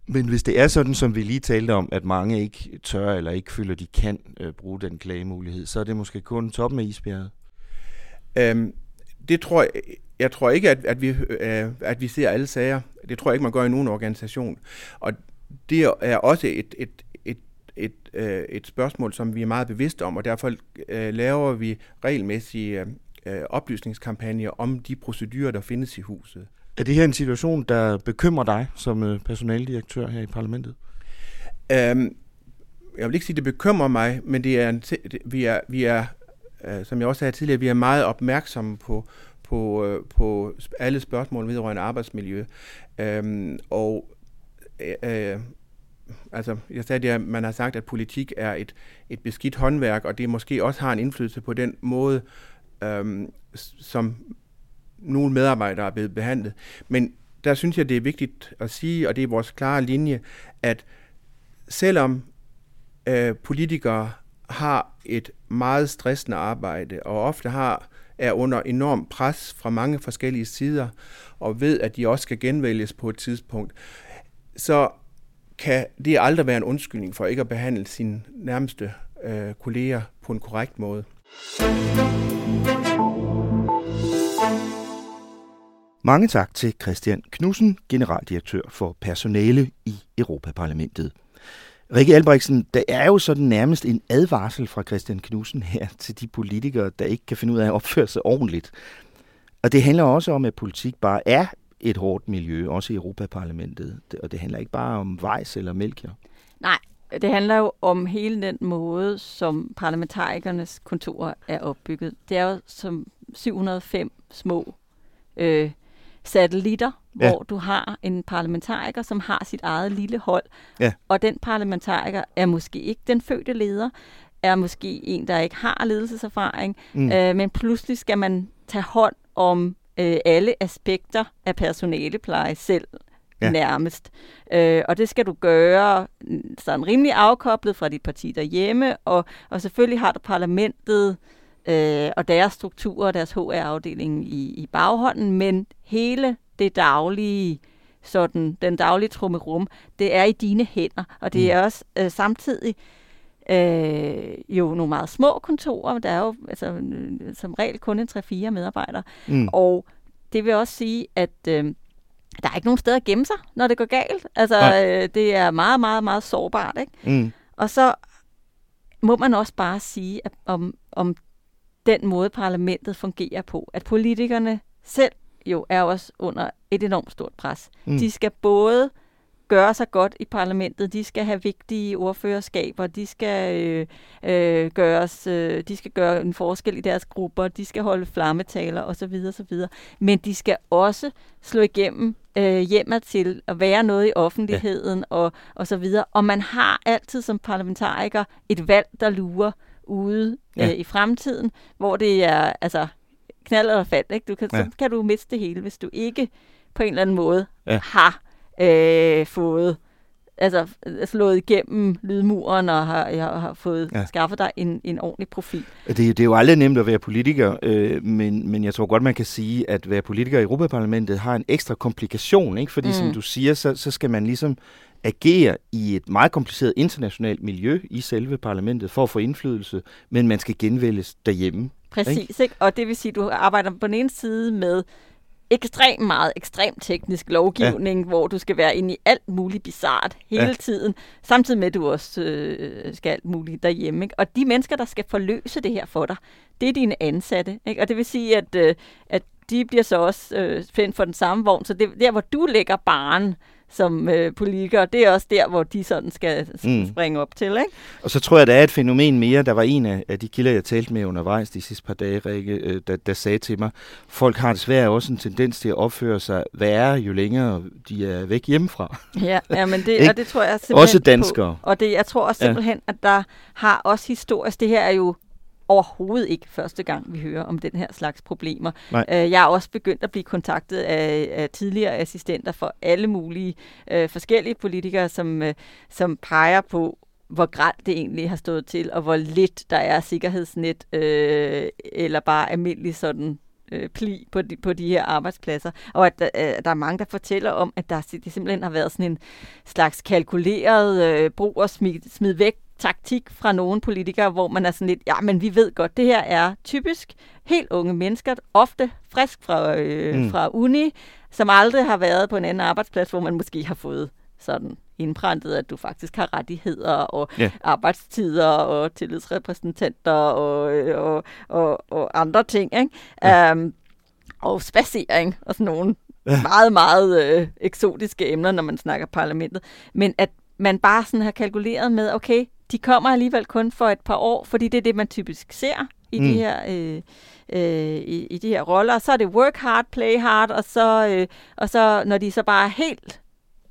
Men hvis det er sådan, som vi lige talte om, at mange ikke tør eller ikke føler, de kan øh, bruge den klagemulighed, så er det måske kun toppen af isbjerget? Øhm, det tror jeg, jeg tror ikke, at, at, vi, øh, at vi ser alle sager. Det tror jeg ikke, man gør i nogen organisation. Og det er også et, et, et, et, øh, et spørgsmål, som vi er meget bevidste om, og derfor øh, laver vi regelmæssige øh, oplysningskampagner om de procedurer, der findes i huset. Er det her en situation, der bekymrer dig som øh, personaldirektør her i parlamentet? Øhm, jeg vil ikke sige, at det bekymrer mig, men det er en, vi er, vi er øh, som jeg også sagde tidligere, vi er meget opmærksomme på, på, øh, på alle spørgsmål vedrørende arbejdsmiljø. Øhm, og øh, altså, jeg sagde, at man har sagt, at politik er et, et beskidt håndværk, og det måske også har en indflydelse på den måde, øhm, som nogle medarbejdere er blevet behandlet. Men der synes jeg, det er vigtigt at sige, og det er vores klare linje, at selvom øh, politikere har et meget stressende arbejde, og ofte har er under enorm pres fra mange forskellige sider, og ved, at de også skal genvælges på et tidspunkt, så kan det aldrig være en undskyldning for ikke at behandle sine nærmeste øh, kolleger på en korrekt måde. Mange tak til Christian Knudsen, generaldirektør for personale i Europaparlamentet. Rikke Albrechtsen, der er jo sådan nærmest en advarsel fra Christian Knudsen her til de politikere, der ikke kan finde ud af at opføre sig ordentligt. Og det handler også om, at politik bare er et hårdt miljø, også i Europaparlamentet. Og det handler ikke bare om vejs eller mælk. Nej, det handler jo om hele den måde, som parlamentarikernes kontorer er opbygget. Det er jo som 705 små øh, satellitter, ja. hvor du har en parlamentariker, som har sit eget lille hold. Ja. Og den parlamentariker er måske ikke den fødte leder, er måske en, der ikke har ledelseserfaring, mm. øh, men pludselig skal man tage hånd om øh, alle aspekter af personalepleje selv ja. nærmest. Øh, og det skal du gøre sådan rimelig afkoblet fra dit parti derhjemme, og, og selvfølgelig har du parlamentet øh, og deres strukturer og deres HR-afdeling i, i baghånden, men hele det daglige sådan den daglige trummerum, det er i dine hænder, og det er mm. også øh, samtidig øh, jo nogle meget små kontorer, der er jo altså, øh, som regel kun en 3-4 medarbejdere, mm. og det vil også sige, at øh, der er ikke nogen steder at gemme sig, når det går galt. Altså, øh, det er meget, meget, meget sårbart, ikke? Mm. Og så må man også bare sige, at om, om den måde, parlamentet fungerer på, at politikerne selv jo er også under et enormt stort pres. Mm. De skal både gøre sig godt i parlamentet, de skal have vigtige ordførerskaber, de skal øh, øh, gøres, øh, de skal gøre en forskel i deres grupper, de skal holde flammetaler osv. osv. Men de skal også slå igennem øh, hjemmet til at være noget i offentligheden ja. og, og så videre. Og man har altid som parlamentariker et valg, der lurer ude ja. øh, i fremtiden, hvor det er altså knald eller fald. Ikke? Du kan, ja. Så kan du miste det hele, hvis du ikke på en eller anden måde ja. har øh, fået altså slået igennem lydmuren og har, jeg har fået ja. skaffet dig en, en ordentlig profil. Det, det er jo aldrig nemt at være politiker, øh, men, men jeg tror godt, man kan sige, at være politiker i Europaparlamentet har en ekstra komplikation, ikke? fordi mm. som du siger, så, så skal man ligesom agere i et meget kompliceret internationalt miljø i selve parlamentet for at få indflydelse, men man skal genvælges derhjemme. Præcis, ikke? ikke? og det vil sige, at du arbejder på den ene side med ekstremt meget ekstremt teknisk lovgivning, ja. hvor du skal være inde i alt muligt bizart hele ja. tiden, samtidig med, at du også øh, skal alt muligt derhjemme. Ikke? Og de mennesker, der skal forløse det her for dig, det er dine ansatte. Ikke? Og det vil sige, at, øh, at de bliver så også øh, spændt for den samme vogn. Så det der, hvor du lægger barn, som øh, politikere. Det er også der, hvor de sådan skal mm. springe op til. Ikke? Og så tror jeg, der er et fænomen mere. Der var en af, de kilder, jeg talte med undervejs de sidste par dage, Rikke, øh, der, der sagde til mig, folk har desværre også en tendens til at opføre sig værre, jo længere de er væk hjemmefra. Ja, ja men det, <laughs> og det tror jeg simpelthen Også danskere. På. Og det, jeg tror også simpelthen, ja. at der har også historisk, det her er jo overhovedet ikke første gang, vi hører om den her slags problemer. Nej. Øh, jeg er også begyndt at blive kontaktet af, af tidligere assistenter for alle mulige øh, forskellige politikere, som, øh, som peger på, hvor grædt det egentlig har stået til, og hvor lidt der er sikkerhedsnet, øh, eller bare almindelig sådan øh, pli på de, på de her arbejdspladser. Og at, øh, der er mange, der fortæller om, at der det simpelthen har været sådan en slags kalkuleret øh, brug og smid, smid væk taktik fra nogle politikere, hvor man er sådan lidt, ja, men vi ved godt, det her er typisk helt unge mennesker, ofte frisk fra, øh, mm. fra uni, som aldrig har været på en anden arbejdsplads, hvor man måske har fået sådan indprintet, at du faktisk har rettigheder og yeah. arbejdstider og tillidsrepræsentanter og, øh, og, og, og andre ting, ikke? Yeah. Um, og spacering og sådan nogle yeah. meget, meget øh, eksotiske emner, når man snakker parlamentet. Men at man bare sådan har kalkuleret med, okay, de kommer alligevel kun for et par år, fordi det er det, man typisk ser i mm. de her øh, øh, i, i de her roller. Så er det work hard, play hard, og så, øh, og så når de så bare er helt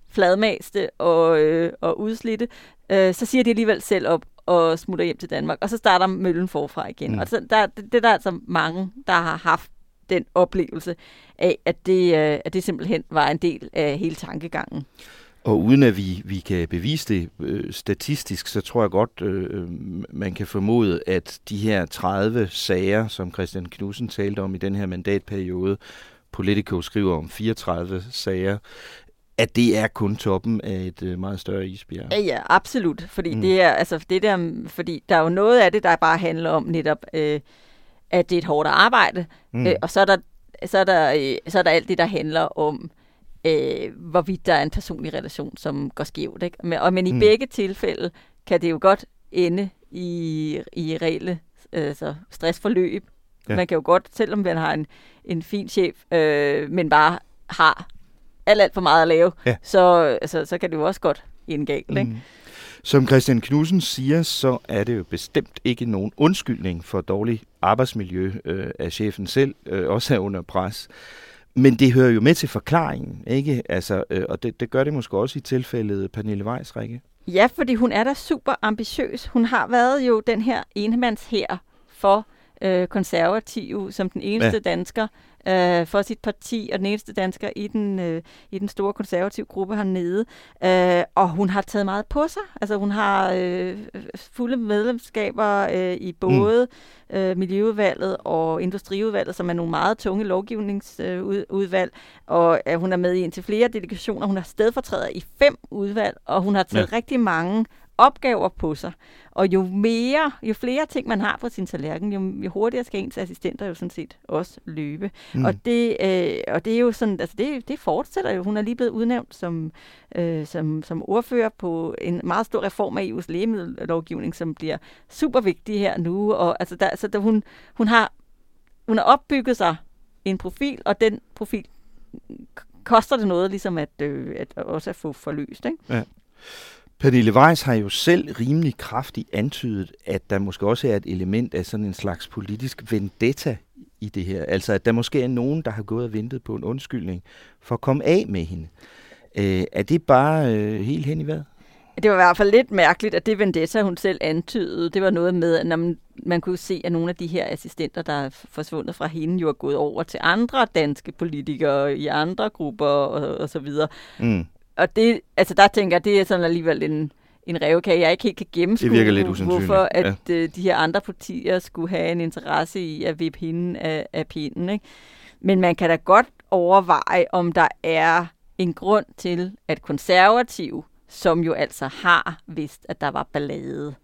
fladmaste og, øh, og udslidte, øh, så siger de alligevel selv op og smutter hjem til Danmark, og så starter møllen forfra igen. Mm. Og så der, det, det er der altså mange, der har haft den oplevelse af, at det, øh, at det simpelthen var en del af hele tankegangen. Og uden at vi, vi kan bevise det øh, statistisk, så tror jeg godt, øh, man kan formode, at de her 30 sager, som Christian Knudsen talte om i den her mandatperiode, Politico skriver om 34 sager, at det er kun toppen af et øh, meget større isbjerg. Ja, ja, absolut. Fordi, mm. det er, altså, det der, fordi der er jo noget af det, der bare handler om netop, øh, at det er et hårdt arbejde. Mm. Øh, og så er, der, så, er der, øh, så er der alt det, der handler om, øh, hvorvidt der er en personlig relation, som går skævt. Ikke? Men, og, men i mm. begge tilfælde kan det jo godt ende i, i reelle altså stressforløb. Ja. Man kan jo godt, selvom man har en, en fin chef, øh, men bare har alt, alt for meget at lave, ja. så, altså, så kan det jo også godt ende galt. Mm. Ikke? Som Christian Knudsen siger, så er det jo bestemt ikke nogen undskyldning for dårlig arbejdsmiljø øh, af chefen selv, øh, også er under pres. Men det hører jo med til forklaringen, ikke? Altså, øh, og det, det gør det måske også i tilfældet Pernille Weiss, Rikke. Ja, fordi hun er da super ambitiøs. Hun har været jo den her enemands her for øh, konservative som den eneste ja. dansker øh, for sit parti, og den eneste dansker i den, øh, i den store konservative gruppe hernede. Øh, og hun har taget meget på sig. Altså hun har øh, fulde medlemskaber øh, i både mm. øh, Miljøudvalget og Industriudvalget, som er nogle meget tunge lovgivningsudvalg. Øh, og øh, hun er med i indtil flere delegationer. Hun har stedfortræder i fem udvalg, og hun har taget ja. rigtig mange opgaver på sig. Og jo mere, jo flere ting man har på sin tallerken, jo, jo hurtigere skal ens assistenter jo sådan set også løbe. Mm. Og, det, øh, og det er jo sådan, altså det, det fortsætter jo. Hun er lige blevet udnævnt som, øh, som, som ordfører på en meget stor reform af EU's lægemiddellovgivning, som bliver super vigtig her nu. Og altså der, altså der, hun, hun har hun har opbygget sig en profil, og den profil koster det noget, ligesom at, øh, at også at få forløst. Ikke? Ja. Pernille Weiss har jo selv rimelig kraftigt antydet, at der måske også er et element af sådan en slags politisk vendetta i det her. Altså, at der måske er nogen, der har gået og ventet på en undskyldning for at komme af med hende. Øh, er det bare øh, helt hen i hvad? Det var i hvert fald lidt mærkeligt, at det vendetta, hun selv antydede, det var noget med, at når man, man kunne se, at nogle af de her assistenter, der er forsvundet fra hende, jo er gået over til andre danske politikere i andre grupper og, og så videre. Mm og det, altså der tænker jeg, det er sådan alligevel en, en revkage, jeg ikke helt kan gennemskue, det virker lidt hvorfor at ja. Øh, de her andre partier skulle have en interesse i at vippe hende af, af pinden. Ikke? Men man kan da godt overveje, om der er en grund til, at konservative, som jo altså har vidst, at der var ballade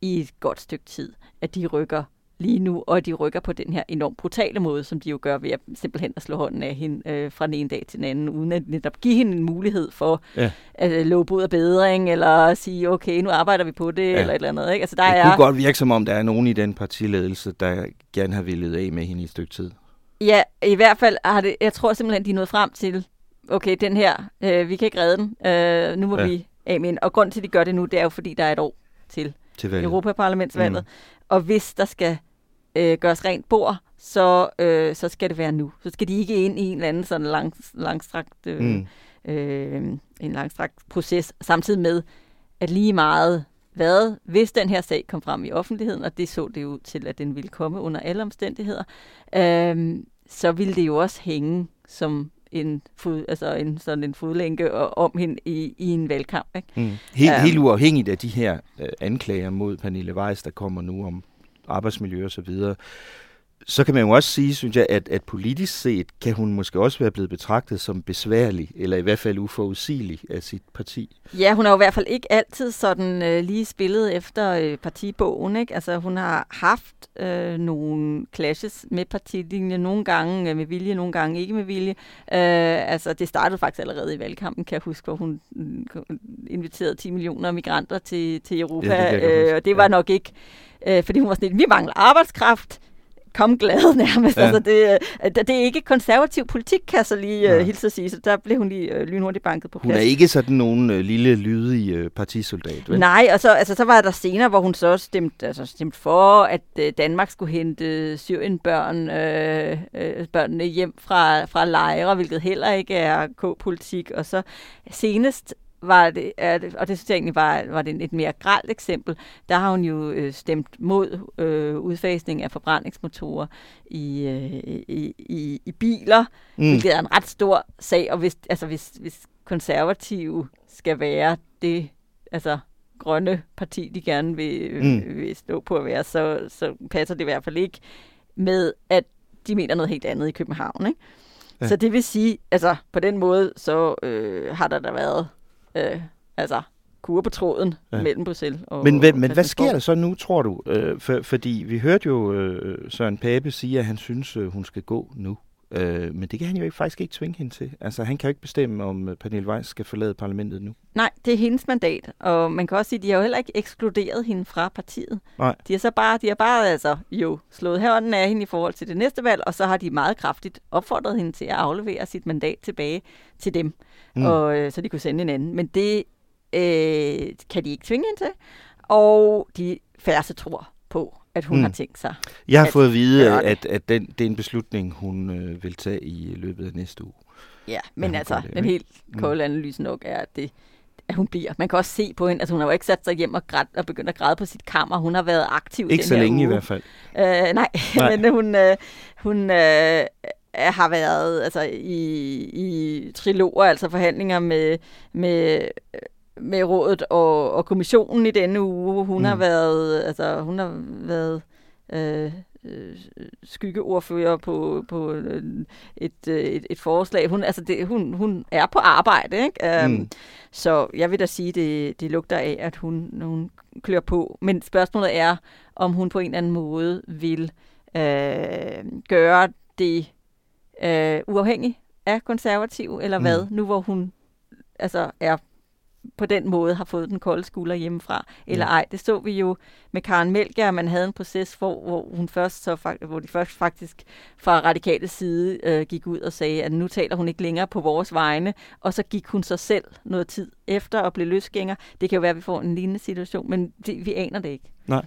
i et godt stykke tid, at de rykker lige nu, og de rykker på den her enormt brutale måde, som de jo gør ved at simpelthen at slå hånden af hende øh, fra den ene dag til den anden, uden at netop give hende en mulighed for ja. at øh, love bod og bedring, eller sige, okay, nu arbejder vi på det, ja. eller et eller andet. Ikke? Altså, der det er... kunne godt virke, som om der er nogen i den partiledelse, der gerne har villet af med hende i et stykke tid. Ja, i hvert fald har det, jeg tror simpelthen, de er nået frem til, okay, den her, øh, vi kan ikke redde den, øh, nu må ja. vi af med Og grund til, at de gør det nu, det er jo, fordi der er et år til, til Europaparlamentsvalget. Mm. Og hvis der skal øh, gøres rent bord, så, øh, så skal det være nu. Så skal de ikke ind i en eller anden sådan lang, langstrakt, øh, mm. øh, en langstrakt proces, samtidig med, at lige meget hvad, hvis den her sag kom frem i offentligheden, og det så det ud til, at den ville komme under alle omstændigheder, øh, så ville det jo også hænge som en, fod, altså en, sådan en fodlænke om hende i, i en valgkamp. Ikke? Mm. Helt, um, helt uafhængigt af de her øh, anklager mod Pernille Weiss, der kommer nu om arbejdsmiljø og så videre, så kan man jo også sige, synes jeg, at, at politisk set kan hun måske også være blevet betragtet som besværlig, eller i hvert fald uforudsigelig af sit parti. Ja, hun har jo i hvert fald ikke altid sådan øh, lige spillet efter øh, partibogen. Ikke? Altså, hun har haft øh, nogle clashes med partilinjen, nogle gange øh, med vilje, nogle gange ikke med vilje. Øh, altså, det startede faktisk allerede i valgkampen, kan jeg huske, hvor hun øh, inviterede 10 millioner migranter til, til Europa, ja, det øh, og det var ja. nok ikke øh, fordi hun var sådan lidt, vi mangler arbejdskraft, kom glad <laughs> nærmest. Ja. Altså, det, øh, det, det er ikke konservativ politik, kan jeg så lige uh, hilse at sige, så der blev hun lige uh, lynhurtigt banket på plads. Hun er ikke sådan nogen uh, lille lydig uh, partisoldat, vel? Nej, og så, altså, så var der senere, hvor hun så stemte, altså, stemte for, at uh, Danmark skulle hente Syrien-børn, uh, uh, børnene hjem fra, fra lejre, hvilket heller ikke er K-politik. Og så senest var det, er det, og det synes jeg egentlig var, var det et mere gralt eksempel, der har hun jo øh, stemt mod øh, udfasning af forbrændingsmotorer i, øh, i, i, i biler, mm. hvilket er en ret stor sag, og hvis, altså hvis, hvis konservative skal være det altså grønne parti, de gerne vil, mm. vil stå på at være, så, så passer det i hvert fald ikke med, at de mener noget helt andet i København. Ikke? Ja. Så det vil sige, altså på den måde, så øh, har der da været øh, altså kur på tråden ja. mellem Bruxelles og Men, men, men hvad sker der så nu, tror du? Øh, for, fordi vi hørte jo øh, Søren Pape sige, at han synes, øh, hun skal gå nu. Øh, men det kan han jo ikke, faktisk ikke tvinge hende til. Altså, han kan jo ikke bestemme, om øh, Pernille Weiss skal forlade parlamentet nu. Nej, det er hendes mandat, og man kan også sige, at de har jo heller ikke ekskluderet hende fra partiet. Nej. De har så bare, de har bare altså, jo slået hånden af hende i forhold til det næste valg, og så har de meget kraftigt opfordret hende til at aflevere sit mandat tilbage til dem, mm. og, øh, så de kunne sende en anden. Men det øh, kan de ikke tvinge hende til, og de færreste tror på, at hun mm. har tænkt sig. Jeg har fået at vide, at, at, at den, det er en beslutning, hun øh, vil tage i løbet af næste uge. Ja, men altså, den helt mm. kolde analyse nok er, at, det, at hun bliver. Man kan også se på hende, at altså, hun har jo ikke sat sig hjem og, græd, og begyndt at græde på sit kammer. Hun har været aktiv Ikke den så her længe uge. i hvert fald. Øh, nej, <laughs> nej, men hun, øh, hun øh, har været altså, i, i triloger, altså forhandlinger med, med med rådet og, og kommissionen i denne uge. Hun mm. har været, altså, hun har været øh, skyggeordfører på, på et, et, et forslag. Hun, altså det, hun, hun er på arbejde, ikke? Um, mm. Så jeg vil da sige, det, det lugter af, at hun, hun klør på. Men spørgsmålet er, om hun på en eller anden måde vil øh, gøre det øh, uafhængig af konservativ, eller hvad, mm. nu hvor hun altså er på den måde har fået den kolde skulder hjemmefra, eller ja. ej. Det så vi jo med Karen Melger, man havde en proces, hvor, hvor, hun først så, hvor de først faktisk fra radikale side øh, gik ud og sagde, at nu taler hun ikke længere på vores vegne, og så gik hun sig selv noget tid efter og blev løsgænger. Det kan jo være, at vi får en lignende situation, men det, vi aner det ikke. Nej,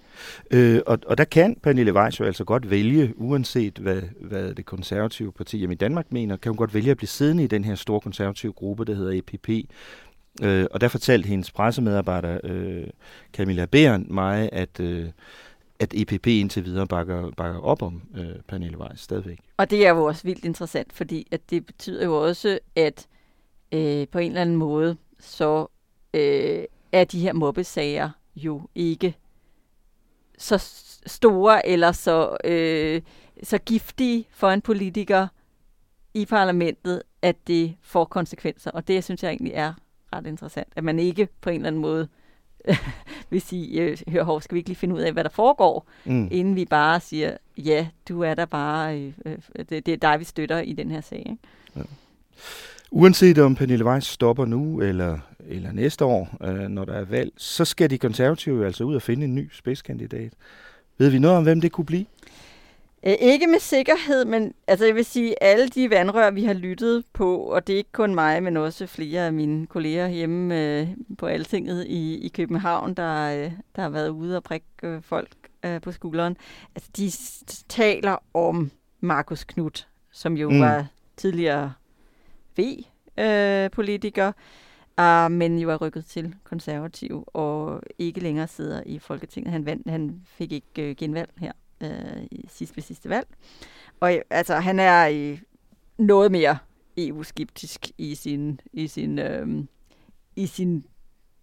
øh, og, og der kan Pernille Weiss jo altså godt vælge, uanset hvad, hvad det konservative parti i Danmark mener, kan hun godt vælge at blive siddende i den her store konservative gruppe, der hedder EPP, Øh, og der fortalte hendes pressemedarbejder, øh, Camilla Bæren, mig, at, øh, at EPP indtil videre bakker, bakker op om øh, Pernille Weiss stadigvæk. Og det er jo også vildt interessant, fordi at det betyder jo også, at øh, på en eller anden måde, så øh, er de her mobbesager jo ikke så store eller så, øh, så giftige for en politiker i parlamentet, at det får konsekvenser. Og det synes jeg egentlig er ret interessant, at man ikke på en eller anden måde <laughs> vil sige, øh, hør hov, skal vi ikke lige finde ud af, hvad der foregår, mm. inden vi bare siger, ja, du er der bare, øh, øh, det, det er dig, vi støtter i den her sag. Ikke? Ja. Uanset om Pernille Weiss stopper nu eller, eller næste år, øh, når der er valg, så skal de konservative altså ud og finde en ny spidskandidat. Ved vi noget om, hvem det kunne blive? Øh, ikke med sikkerhed, men altså jeg vil sige, alle de vandrør, vi har lyttet på, og det er ikke kun mig, men også flere af mine kolleger hjemme øh, på Altinget i, i København, der, øh, der har været ude og prikke øh, folk øh, på skulderen. Altså de taler om Markus Knudt, som jo mm. var tidligere V-politiker, øh, men jo er rykket til konservativ og ikke længere sidder i Folketinget. Han, vandt, han fik ikke øh, genvalg her øh, i sidste ved sidste valg. Og altså, han er i noget mere EU-skeptisk i sin, i sin, øh, i sin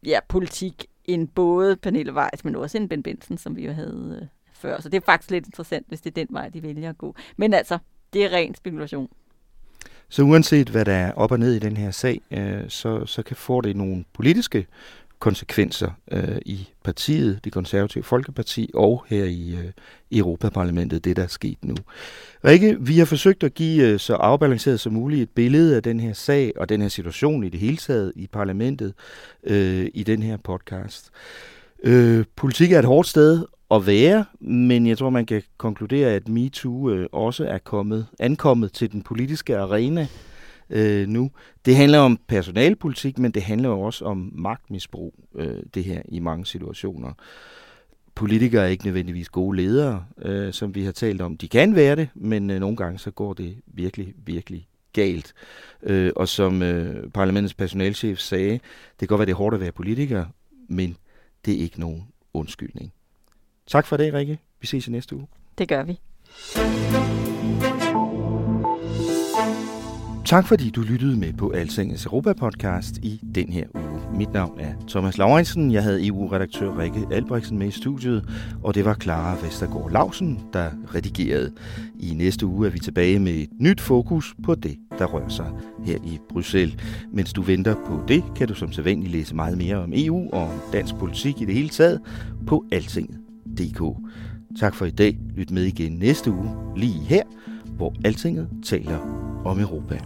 ja, politik end både Pernille Weiss, men også end Ben Benson, som vi jo havde øh, før. Så det er faktisk lidt interessant, hvis det er den vej, de vælger at gå. Men altså, det er ren spekulation. Så uanset hvad der er op og ned i den her sag, øh, så, så kan få det nogle politiske konsekvenser øh, i partiet, det konservative Folkeparti, og her i øh, Europaparlamentet, det der er sket nu. Rikke, vi har forsøgt at give øh, så afbalanceret som muligt et billede af den her sag og den her situation i det hele taget i parlamentet øh, i den her podcast. Øh, politik er et hårdt sted at være, men jeg tror, man kan konkludere, at MeToo øh, også er kommet, ankommet til den politiske arena øh, nu. Det handler om personalpolitik, men det handler jo også om magtmisbrug, øh, det her i mange situationer. Politikere er ikke nødvendigvis gode ledere, øh, som vi har talt om. De kan være det, men øh, nogle gange så går det virkelig, virkelig galt. Øh, og som øh, parlamentets personalchef sagde, det kan godt være, det er hårdt at være politiker, men det er ikke nogen undskyldning. Tak for det, Rikke. Vi ses i næste uge. Det gør vi. Tak fordi du lyttede med på Altingets Europa-podcast i den her uge. Mit navn er Thomas Laurensen. Jeg havde EU-redaktør Rikke Albrechtsen med i studiet, og det var Clara Vestergaard Lausen, der redigerede. I næste uge er vi tilbage med et nyt fokus på det, der rører sig her i Bruxelles. Mens du venter på det, kan du som sædvanligt læse meget mere om EU og om dansk politik i det hele taget på altinget.dk. Tak for i dag. Lyt med igen næste uge, lige her, hvor Altinget taler om Europa.